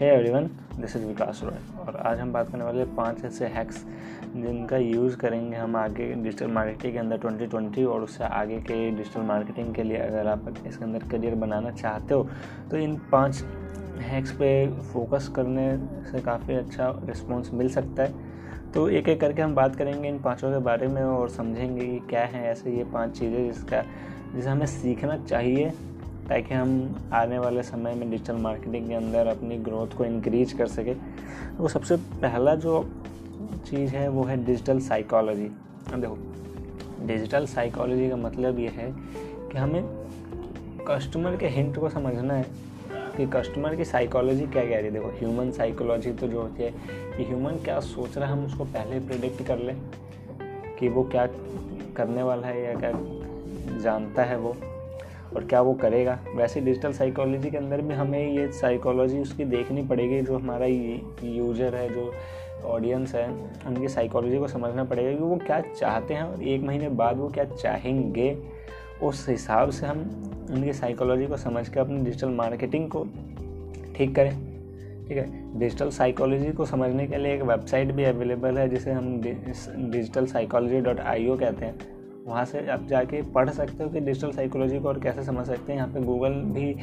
है everyone this is Vikas Roy और आज हम बात करने वाले पाँच ऐसे हैक्स जिनका यूज़ करेंगे हम आगे डिजिटल मार्केटिंग के अंदर 2020 और उससे आगे के डिजिटल मार्केटिंग के लिए अगर आप इसके अंदर करियर बनाना चाहते हो तो इन पाँच हैक्स पे फोकस करने से काफ़ी अच्छा रिस्पॉन्स मिल सकता है। तो एक एक करके हम बात करेंगे इन पाँचों के बारे में और समझेंगे कि क्या है ऐसे ये पाँच चीज़ें जिसका, जिसे हमें सीखना चाहिए। ताकि हम आने वाले समय में डिजिटल मार्केटिंग के अंदर अपनी ग्रोथ को इंक्रीज कर सके। तो सबसे पहला जो चीज़ है, वो है डिजिटल साइकोलॉजी देखो डिजिटल साइकोलॉजी का मतलब ये है कि हमें कस्टमर के हिंट को समझना है कि कस्टमर की साइकोलॉजी क्या कह रही है। देखो ह्यूमन साइकोलॉजी तो जो होती है कि ह्यूमन क्या सोच रहा है, हम उसको पहले प्रिडिक्ट कर लें कि वो क्या करने वाला है या क्या जानता है वो। और क्या वो करेगा? वैसे डिजिटल साइकोलॉजी के अंदर भी हमें ये साइकोलॉजी उसकी देखनी पड़ेगी, जो हमारा यूज़र है, जो ऑडियंस है, उनकी साइकोलॉजी को समझना पड़ेगा कि वो क्या चाहते हैं और एक महीने बाद वो क्या चाहेंगे। उस हिसाब से हम उनकी साइकोलॉजी को समझ कर अपनी डिजिटल मार्केटिंग को ठीक करें। ठीक है? डिजिटल साइकोलॉजी को समझने के लिए एक वेबसाइट भी अवेलेबल है, जिसे हम digital psychology dot I O कहते हैं। वहाँ से आप जाके पढ़ सकते हो कि डिजिटल साइकोलॉजी को और कैसे समझ सकते हैं। यहाँ पे गूगल भी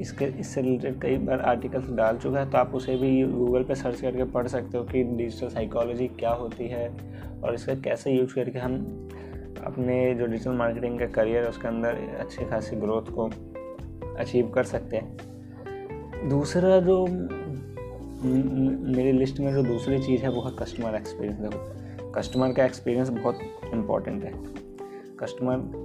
इसके, इससे रिलेटेड कई बार आर्टिकल्स डाल चुका है तो आप उसे भी गूगल पे सर्च करके पढ़ सकते हो कि डिजिटल साइकोलॉजी क्या होती है और इसका कैसे यूज़ करके हम अपने जो डिजिटल मार्केटिंग का करियर है, उसके अंदर अच्छी खासी ग्रोथ को अचीव कर सकते हैं। दूसरा जो मेरी लिस्ट में जो दूसरी चीज़ है, वो है कस्टमर एक्सपीरियंस देखो कस्टमर का एक्सपीरियंस बहुत इंपॉर्टेंट है। कस्टमर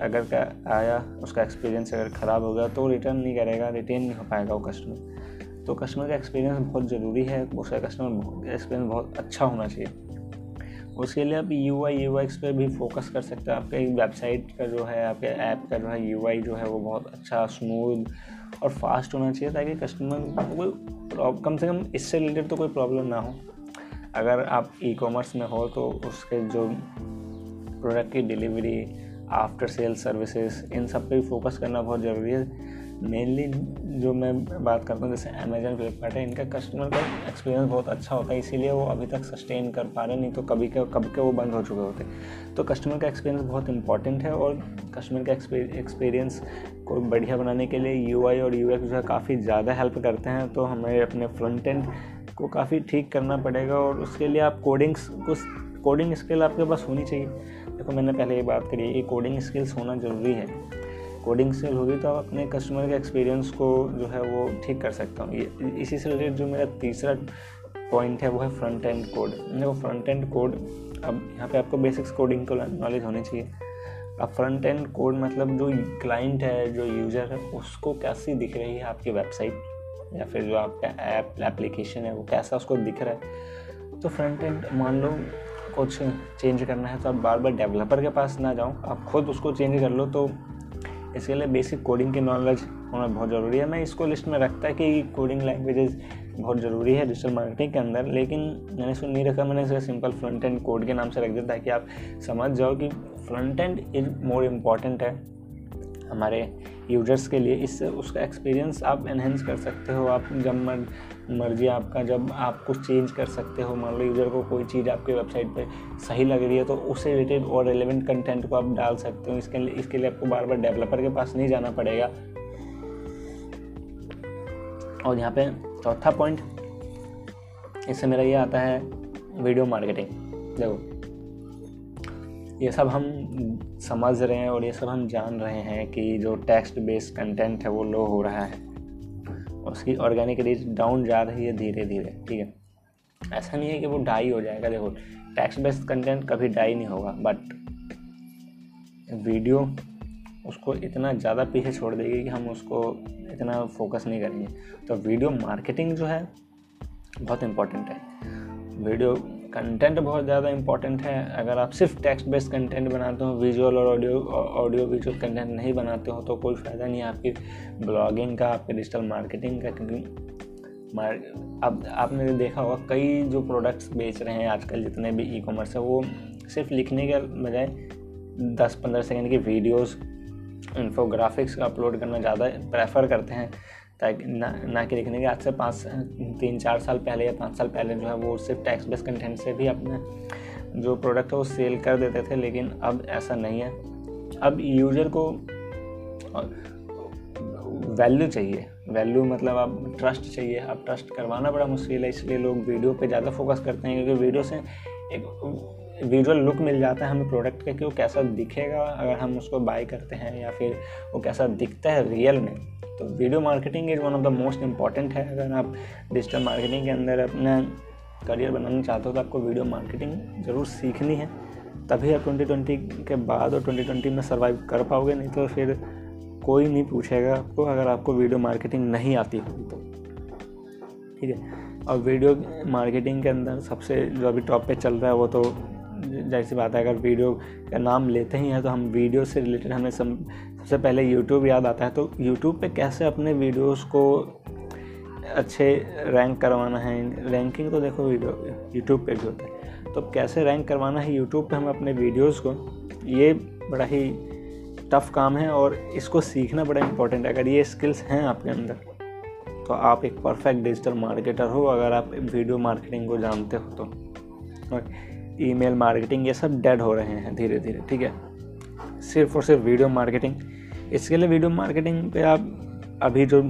अगर का आया, उसका एक्सपीरियंस अगर ख़राब हो गया तो रिटर्न नहीं करेगा रिटेन नहीं हो पाएगा वो कस्टमर तो कस्टमर का एक्सपीरियंस बहुत ज़रूरी है, उसका कस्टमर एक्सपीरियंस बहुत अच्छा होना चाहिए। उसके लिए आप यू आई यू एक्स पर भी फोकस कर सकते हैं। आपके वेबसाइट का जो है, आपके ऐप का जो है यू आई जो है, वो बहुत अच्छा स्मूथ और फास्ट होना चाहिए, ताकि कस्टमर कोई कम से कम इससे रिलेटेड तो कोई प्रॉब्लम ना हो। अगर आप ई कॉमर्स में हो तो उसके जो प्रोडक्ट की डिलीवरी आफ्टर सेल सर्विसेज़ इन सब पे भी फोकस करना बहुत ज़रूरी है। मेनली जो मैं बात करता हूँ, जैसे अमेजन फ्लिपकार्ट है, इनका कस्टमर का एक्सपीरियंस बहुत अच्छा होता है, इसीलिए वो अभी तक सस्टेन कर पा रहे नहीं तो कभी के, कब के वो बंद हो चुके होते तो कस्टमर का एक्सपीरियंस बहुत इंपॉर्टेंट है और कस्टमर का एक्सपीरियंस को बढ़िया बनाने के लिए UI और यू जो है काफ़ी ज़्यादा हेल्प करते हैं तो हमें अपने फ्रंट एंड को काफ़ी ठीक करना पड़ेगा और उसके लिए आप कोडिंग्स कुछ कोडिंग स्किल आपके पास होनी चाहिए। देखो, मैंने पहले ये बात करी, ये कोडिंग स्किल्स होना ज़रूरी है। कोडिंग स्किल होगी तो आप अपने कस्टमर के एक्सपीरियंस को जो है वो ठीक कर सकता हूँ। इसी से रिलेटेड जो मेरा तीसरा पॉइंट है, वो है फ्रंट एंड कोड देखो फ्रंट एंड कोड अब यहाँ पे आपको बेसिक्स कोडिंग को नॉलेज होनी चाहिए। अब फ्रंट एंड कोड मतलब जो क्लाइंट है, जो यूज़र है, उसको कैसी दिख रही है आपकी वेबसाइट या फिर जो आपका ऐप एप्लीकेशन है, वो कैसा उसको दिख रहा है? तो फ्रंट एंड मान लो कुछ चेंज करना है तो आप बार बार डेवलपर के पास ना जाओ। आप खुद उसको चेंज कर लो तो इसके लिए बेसिक कोडिंग की नॉलेज होना बहुत ज़रूरी है। मैं इसको लिस्ट में रखता है कि कोडिंग लैंग्वेजेस बहुत ज़रूरी है डिजिटल मार्केटिंग के अंदर, लेकिन मैंने इसको नहीं रखा, मैंने इसे सिंपल फ्रंट एंड कोड के नाम से रख दिया, ताकि आप समझ जाओ कि front end is more important है। हमारे यूज़र्स के लिए, इससे उसका एक्सपीरियंस आप एनहेंस कर सकते हो। आप जब मर, मर्ज़ी आपका, जब आप कुछ चेंज कर सकते हो, मान लो यूज़र को कोई चीज़ आपके वेबसाइट पे सही लग रही है तो उससे रिलेटेड और रेलिवेंट कंटेंट को आप डाल सकते हो। इसके लिए इसके लिए आपको बार बार डेवलपर के पास नहीं जाना पड़ेगा। और यहाँ पे चौथा पॉइंट इससे मेरा ये आता है वीडियो मार्केटिंग देखो, ये सब हम समझ रहे हैं और ये सब हम जान रहे हैं कि जो टेक्स्ट बेस्ड कंटेंट है वो लो हो रहा है। उसकी ऑर्गेनिक रीच डाउन जा रही है धीरे धीरे, ठीक है? ऐसा नहीं है कि वो डाई हो जाएगा। देखो टेक्स्ट बेस्ड कंटेंट कभी डाई नहीं होगा बट वीडियो उसको इतना ज़्यादा पीछे छोड़ देगी कि हम उसको इतना फोकस नहीं करेंगे। तो वीडियो मार्केटिंग जो है, बहुत इम्पोर्टेंट है। वीडियो कंटेंट बहुत ज़्यादा इंपॉर्टेंट है। अगर आप सिर्फ़ टेक्स्ट बेस्ड कंटेंट बनाते हो विजुअल और ऑडियो ऑडियो विजुअल कंटेंट नहीं बनाते हो तो कोई फ़ायदा नहीं है आपकी ब्लॉगिंग का, आपके डिजिटल मार्केटिंग का, क्योंकि मार, अब आपने देखा होगा, कई जो प्रोडक्ट्स बेच रहे हैं आजकल जितने भी ई कॉमर्स है, वो सिर्फ़ लिखने के बजाय दस पंद्रह सेकेंड की वीडियोस इन्फोग्राफिक्स अपलोड करना ज़्यादा प्रेफर करते हैं। ताकि ना ना कि देखने के आज से पाँच, तीन, चार साल पहले या पाँच साल पहले जो है वो सिर्फ़ टैक्स बेस कंटेंट से भी अपने जो प्रोडक्ट है वो सेल कर देते थे, लेकिन अब ऐसा नहीं है। अब यूज़र को वैल्यू चाहिए। वैल्यू मतलब आप ट्रस्ट चाहिए। अब ट्रस्ट करवाना बड़ा मुश्किल है, इसलिए लोग वीडियो पे ज़्यादा फोकस करते हैं, क्योंकि वीडियो से एक विजुअल लुक मिल जाता है हमें प्रोडक्ट का कि वो कैसा दिखेगा, अगर हम उसको बाय करते हैं या फिर वो कैसा दिखता है रियल में। तो video marketing is one of the most important है। अगर आप डिजिटल मार्केटिंग के अंदर अपना करियर बनाना चाहते हो तो आपको वीडियो मार्केटिंग ज़रूर सीखनी है। तभी आप 2020 के बाद और 2020 में सर्वाइव कर पाओगे, नहीं तो फिर कोई नहीं पूछेगा आपको अगर आपको वीडियो मार्केटिंग नहीं आती होगी तो। ठीक है? और वीडियो मार्केटिंग के अंदर सबसे जो अभी टॉप पे चल रहा है वो तो जैसी बात है, अगर वीडियो का नाम लेते ही हैं तो हम वीडियो से रिलेटेड हमें सबसे पहले यूट्यूब याद आता है तो यूट्यूब पे कैसे अपने वीडियोस को अच्छे रैंक करवाना है? रैंकिंग तो देखो वीडियो यूट्यूब पे भी होता है। तो कैसे रैंक करवाना है यूट्यूब पे हम अपने वीडियोस को? ये बड़ा ही टफ काम है और इसको सीखना बड़ा इम्पोर्टेंट है, अगर ये स्किल्स हैं आपके अंदर तो आप एक परफेक्ट डिजिटल मार्केटर हो, अगर आप वीडियो मार्केटिंग को जानते हो तो। और ईमेल मार्केटिंग ये सब डेड हो रहे हैं धीरे धीरे, ठीक है? सिर्फ़ और सिर्फ़ वीडियो मार्केटिंग। इसके लिए वीडियो मार्केटिंग पे आप अभी जो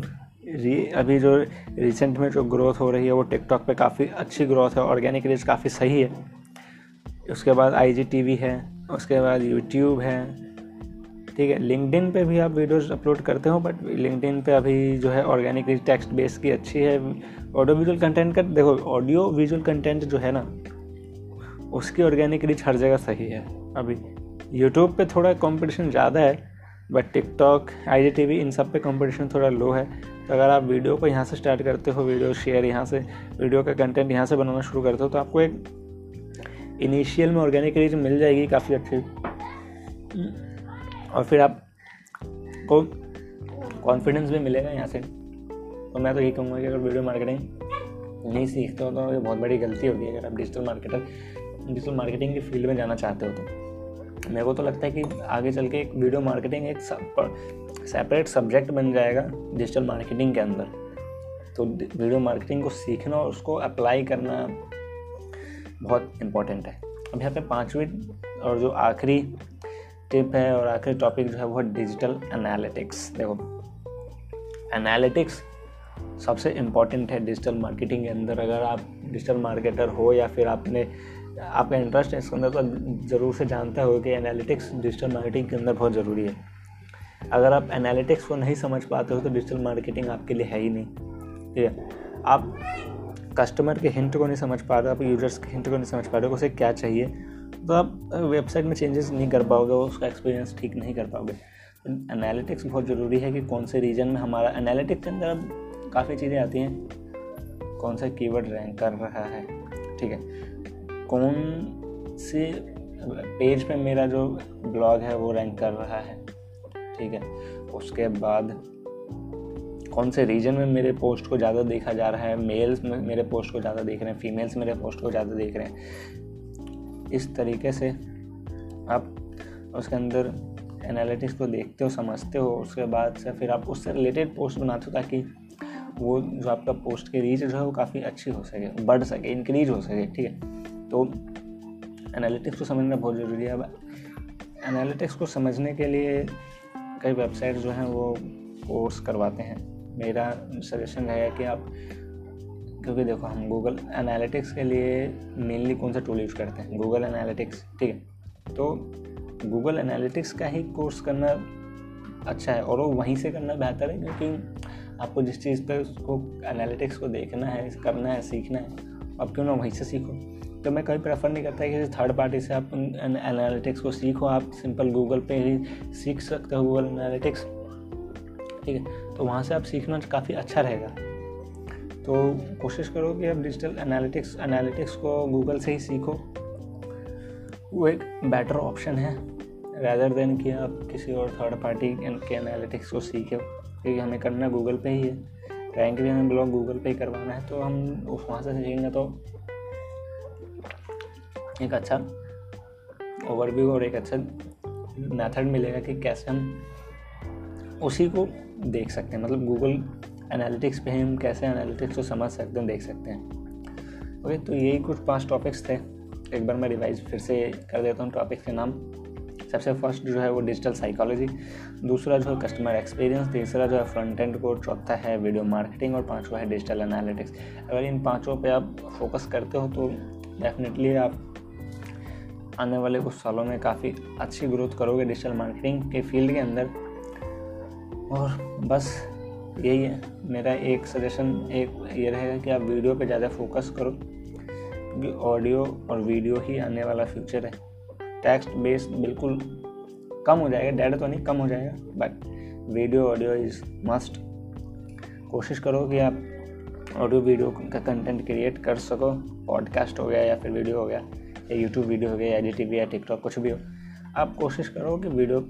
अभी जो रिसेंट में जो ग्रोथ हो रही है, वो टिकटॉक पे काफ़ी अच्छी ग्रोथ है ऑर्गेनिक रीच काफ़ी सही है। उसके बाद आई है, उसके बाद यूट्यूब है, ठीक है? लिंकडिन पे भी आप वीडियोस अपलोड करते हो बट लिंकडिन पे अभी जो है ऑर्गेनिक रीच टेक्स्ट बेस की अच्छी है। ऑडियो विजुअल कंटेंट का, देखो ऑडियो विजुअल कंटेंट जो है ना उसकी ऑर्गेनिक रीच हर जगह सही है। अभी यूट्यूब पे थोड़ा कंपटीशन ज़्यादा है बट टिकटॉक आई टी इन सब पे कंपटीशन थोड़ा लो है। तो अगर आप वीडियो को यहाँ से स्टार्ट करते हो वीडियो शेयर यहाँ से वीडियो का कंटेंट यहाँ से बनाना शुरू करते हो तो आपको एक इनिशियल में ऑर्गेनिक रीच मिल जाएगी काफ़ी अच्छी। और फिर आप को कॉन्फिडेंस भी मिलेगा यहाँ से। तो मैं तो यही कहूँगा कि अगर वीडियो मार्केटिंग नहीं सीखते हो तो ये बहुत बड़ी गलती होगी अगर आप डिजिटल मार्केटर डिजिटल मार्केटिंग की फ़ील्ड में जाना चाहते हो तो मेरे को तो लगता है कि आगे चल के एक वीडियो मार्केटिंग एक सेपरेट सब्जेक्ट बन जाएगा डिजिटल मार्केटिंग के अंदर। तो वीडियो मार्केटिंग को सीखना और उसको अप्लाई करना बहुत इम्पोर्टेंट है। अब यहाँ पे पाँचवीं और जो आखिरी टिप है और आखिरी टॉपिक जो है वो डिजिटल एनालिटिक्स देखो एनालिटिक्स सबसे इंपॉर्टेंट है डिजिटल मार्केटिंग के अंदर। अगर आप डिजिटल मार्केटर हो या फिर आपने आपका इंटरेस्ट है, इसके अंदर तो ज़रूर से जानता हो कि एनालिटिक्स डिजिटल मार्केटिंग के अंदर बहुत ज़रूरी है। अगर आप एनालिटिक्स को नहीं समझ पाते हो तो डिजिटल मार्केटिंग आपके लिए है ही नहीं। ठीक है? आप कस्टमर के हिंट को नहीं समझ पा रहे आप यूज़र्स के हिंट को नहीं समझ पा रहे उसे क्या चाहिए? तो आप वेबसाइट में चेंजेस नहीं कर पाओगे उसका एक्सपीरियंस ठीक नहीं कर पाओगे। एनालिटिक्स बहुत ज़रूरी है कि कौन से रीजन में हमारा एनालिटिक्स के अंदर अब काफ़ी चीज़ें आती हैं। कौन सा कीवर्ड रैंक कर रहा है? ठीक है? कौन से पेज पे मेरा जो ब्लॉग है, वो रैंक कर रहा है? ठीक है? उसके बाद कौन से रीजन में मेरे पोस्ट को ज़्यादा देखा जा रहा है? मेल्स में मेरे पोस्ट को ज़्यादा देख रहे हैं फीमेल्स मेरे पोस्ट को ज़्यादा देख रहे हैं। इस तरीके से आप उसके अंदर एनालिटिक्स को देखते हो, समझते हो, उसके बाद से फिर आप उससे रिलेटेड पोस्ट बनाते हो ताकि वो जो आपका पोस्ट की रीच जो है वो काफ़ी अच्छी हो सके, बढ़ सके इंक्रीज हो सके, ठीक है? तो एनालिटिक्स को समझना बहुत ज़रूरी है। अब एनालिटिक्स को समझने के लिए कई वेबसाइट जो हैं वो कोर्स करवाते हैं। मेरा सजेशन है कि आप, क्योंकि देखो हम गूगल एनालिटिक्स के लिए मेनली कौन सा टूल यूज़ करते हैं? गूगल एनालिटिक्स ठीक है? तो गूगल एनालिटिक्स का ही कोर्स करना अच्छा है और वो वहीं से करना बेहतर है क्योंकि आपको जिस चीज़ पर उसको एनालिटिक्स को देखना है, करना है, सीखना है, अब क्यों ना वहीं से सीखो? तो मैं कभी प्रेफर नहीं करता कि थर्ड पार्टी से आप एनालिटिक्स को सीखो, आप सिंपल गूगल पे ही सीख सकते हो गूगल एनालिटिक्स ठीक है? तो वहाँ से आप सीखना काफ़ी अच्छा रहेगा। तो कोशिश करो कि आप डिजिटल एनालिटिक्स एनालिटिक्स को गूगल से ही सीखो। वो एक बेटर ऑप्शन है रैदर देन कि आप किसी और थर्ड पार्टी के एनालिटिक्स को सीखे। क्योंकि हमें करना गूगल पे ही है। रैंक भी हमें ब्लॉग गूगल पे ही करवाना है तो हम वहाँ से सीखेंगे तो एक अच्छा ओवरव्यू और एक अच्छा मेथड मिलेगा कि कैसे हम उसी को देख सकते हैं। मतलब गूगल एनालिटिक्स पे हम कैसे एनालिटिक्स को समझ सकते हैं, देख सकते हैं। ओके तो यही कुछ पाँच टॉपिक्स थे। एक बार मैं रिवाइज फिर से कर देता हूँ टॉपिक्स के नाम। सबसे फ़र्स्ट जो है वो डिजिटल साइकोलॉजी दूसरा जो है कस्टमर एक्सपीरियंस तीसरा जो है फ्रंट एंड कोड चौथा है वीडियो मार्केटिंग और पांचवा है डिजिटल एनालिटिक्स अगर इन पाँचों पे आप फोकस करते हो तो डेफिनेटली आप आने वाले कुछ सालों में काफ़ी अच्छी ग्रोथ करोगे डिजिटल मार्केटिंग के फ़ील्ड के अंदर। और बस यही है। मेरा एक सजेशन एक ये रहेगा कि आप वीडियो पे ज़्यादा फोकस करो, क्योंकि ऑडियो और वीडियो ही आने वाला फ्यूचर है। टेक्स्ट बेस्ड बिल्कुल कम हो जाएगा डेड तो नहीं, कम हो जाएगा but video audio is must कोशिश करो कि आप ऑडियो वीडियो का कंटेंट क्रिएट कर सको। पॉडकास्ट हो गया या फिर वीडियो हो गया। या यूट्यूब वीडियो हो गया, या जी या टिकटॉक कुछ भी हो, आप कोशिश करो कि वीडियो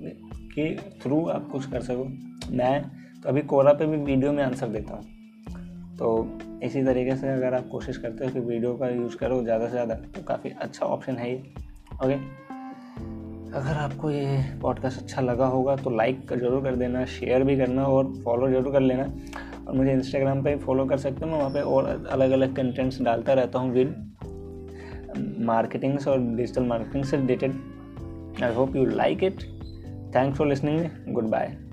के थ्रू आप कुछ कर सको। मैं तो अभी कोरा पे भी वीडियो में आंसर देता हूँ। तो इसी तरीके से अगर आप कोशिश करते हो कि वीडियो का यूज़ करो ज़्यादा से ज़्यादा तो काफ़ी अच्छा ऑप्शन है ये। ओके अगर आपको ये पॉडकास्ट अच्छा लगा होगा तो लाइक ज़रूर कर देना शेयर भी करना और फॉलो ज़रूर कर लेना। और मुझे इंस्टाग्राम पे फॉलो कर सकते हो, मैं वहाँ पे और अलग अलग कंटेंट्स डालता रहता हूँ विद मार्केटिंग और डिजिटल मार्केटिंग से related I hope you like it thanks for listening goodbye